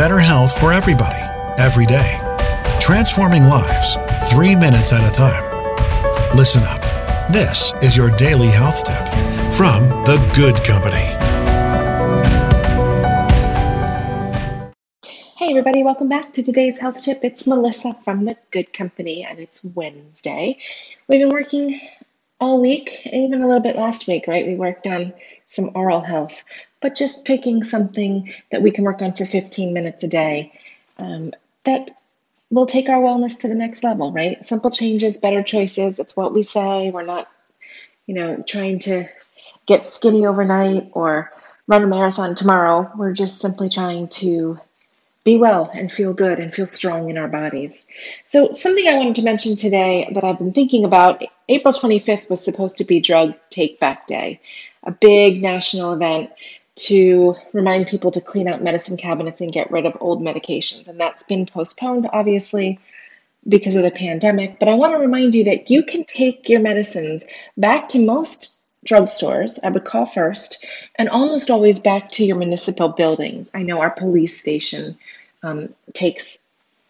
better health for everybody, every day. Transforming lives, three minutes at a time. Listen up. This is your daily health tip from The Good Company. Hey, everybody, welcome back to today's health tip. It's Melissa from The Good Company, and it's Wednesday. We've been working all week, even a little bit last week, right? We worked on some oral health, but just picking something that we can work on for 15 minutes a day um, that will take our wellness to the next level, right? Simple changes, better choices. It's what we say. We're not, you know, trying to get skinny overnight or run a marathon tomorrow. We're just simply trying to be well and feel good and feel strong in our bodies. So, something I wanted to mention today that I've been thinking about April 25th was supposed to be Drug Take Back Day, a big national event to remind people to clean out medicine cabinets and get rid of old medications. And that's been postponed, obviously, because of the pandemic. But I want to remind you that you can take your medicines back to most drugstores, I would call first, and almost always back to your municipal buildings. I know our police station um, takes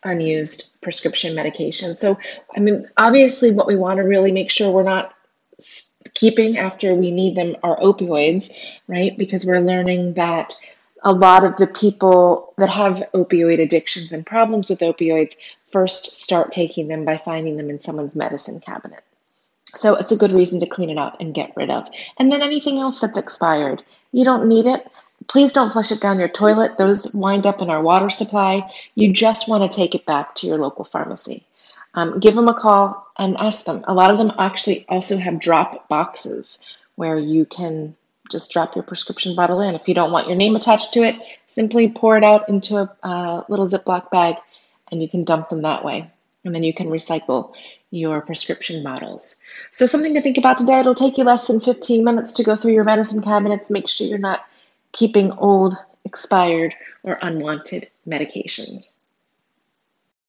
unused prescription medication. So, I mean, obviously, what we want to really make sure we're not keeping after we need them are opioids, right? Because we're learning that a lot of the people that have opioid addictions and problems with opioids first start taking them by finding them in someone's medicine cabinet. So it's a good reason to clean it out and get rid of. And then anything else that's expired, you don't need it. Please don't flush it down your toilet. Those wind up in our water supply. You just want to take it back to your local pharmacy. Um, give them a call and ask them. A lot of them actually also have drop boxes where you can just drop your prescription bottle in. If you don't want your name attached to it, simply pour it out into a uh, little Ziploc bag and you can dump them that way. And then you can recycle your prescription bottles. So, something to think about today. It'll take you less than 15 minutes to go through your medicine cabinets. Make sure you're not keeping old, expired, or unwanted medications.